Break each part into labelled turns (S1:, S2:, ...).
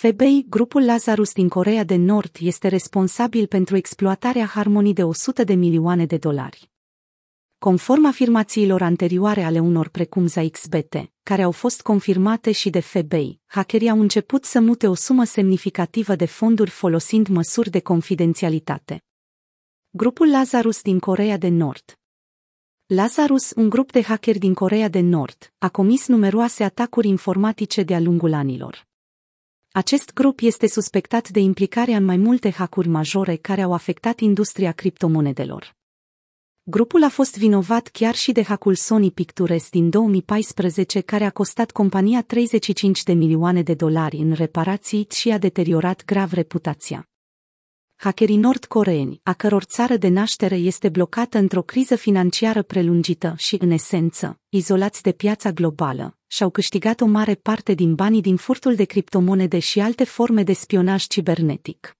S1: FBI, grupul Lazarus din Corea de Nord, este responsabil pentru exploatarea Harmony de 100 de milioane de dolari. Conform afirmațiilor anterioare ale unor precum ZXBT, care au fost confirmate și de FBI, hackerii au început să mute o sumă semnificativă de fonduri folosind măsuri de confidențialitate. Grupul Lazarus din Corea de Nord Lazarus, un grup de hackeri din Corea de Nord, a comis numeroase atacuri informatice de-a lungul anilor. Acest grup este suspectat de implicarea în mai multe hackuri majore care au afectat industria criptomonedelor. Grupul a fost vinovat chiar și de hackul Sony Pictures din 2014 care a costat compania 35 de milioane de dolari în reparații și a deteriorat grav reputația hackerii nord-coreeni, a căror țară de naștere este blocată într-o criză financiară prelungită și, în esență, izolați de piața globală, și-au câștigat o mare parte din banii din furtul de criptomonede și alte forme de spionaj cibernetic.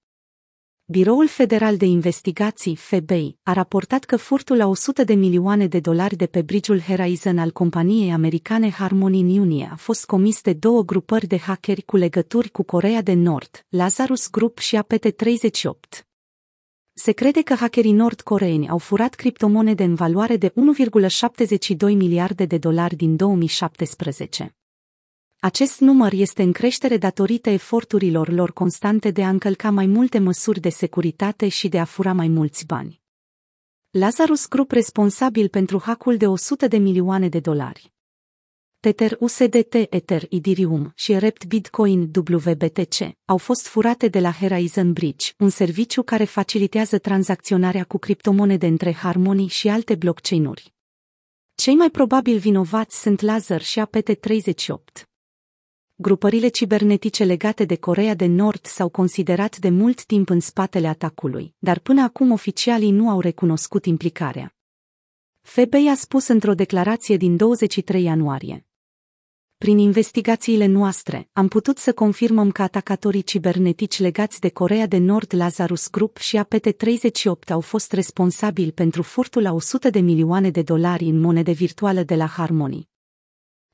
S1: Biroul Federal de Investigații, FBI, a raportat că furtul la 100 de milioane de dolari de pe bridgeul Horizon al companiei americane Harmony în iunie a fost comis de două grupări de hackeri cu legături cu Corea de Nord, Lazarus Group și APT-38. Se crede că hackerii nord-coreeni au furat criptomonede în valoare de 1,72 miliarde de dolari din 2017. Acest număr este în creștere datorită eforturilor lor constante de a încălca mai multe măsuri de securitate și de a fura mai mulți bani. Lazarus Group responsabil pentru hackul de 100 de milioane de dolari. Tether USDT Ether Ethereum și Rept Bitcoin WBTC au fost furate de la Horizon Bridge, un serviciu care facilitează tranzacționarea cu criptomonede între Harmony și alte blockchain-uri. Cei mai probabil vinovați sunt Lazar și APT38 grupările cibernetice legate de Corea de Nord s-au considerat de mult timp în spatele atacului, dar până acum oficialii nu au recunoscut implicarea. FBI a spus într-o declarație din 23 ianuarie. Prin investigațiile noastre, am putut să confirmăm că atacatorii cibernetici legați de Corea de Nord Lazarus Group și APT-38 au fost responsabili pentru furtul la 100 de milioane de dolari în monede virtuală de la Harmony.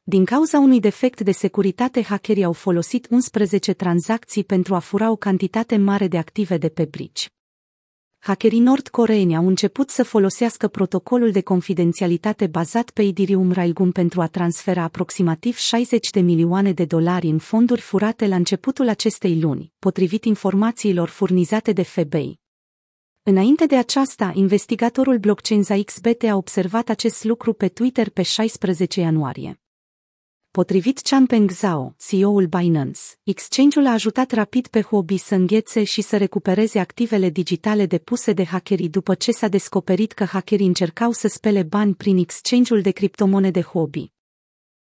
S1: Din cauza unui defect de securitate, hackerii au folosit 11 tranzacții pentru a fura o cantitate mare de active de pe bridge. Hackerii nord-coreeni au început să folosească protocolul de confidențialitate bazat pe Idirium Railgun pentru a transfera aproximativ 60 de milioane de dolari în fonduri furate la începutul acestei luni, potrivit informațiilor furnizate de FBI. Înainte de aceasta, investigatorul blockchain ZXBT a observat acest lucru pe Twitter pe 16 ianuarie. Potrivit Changpeng Zhao, CEO-ul Binance, exchange-ul a ajutat rapid pe Huobi să înghețe și să recupereze activele digitale depuse de hackerii după ce s-a descoperit că hackerii încercau să spele bani prin exchange-ul de criptomonede Huobi.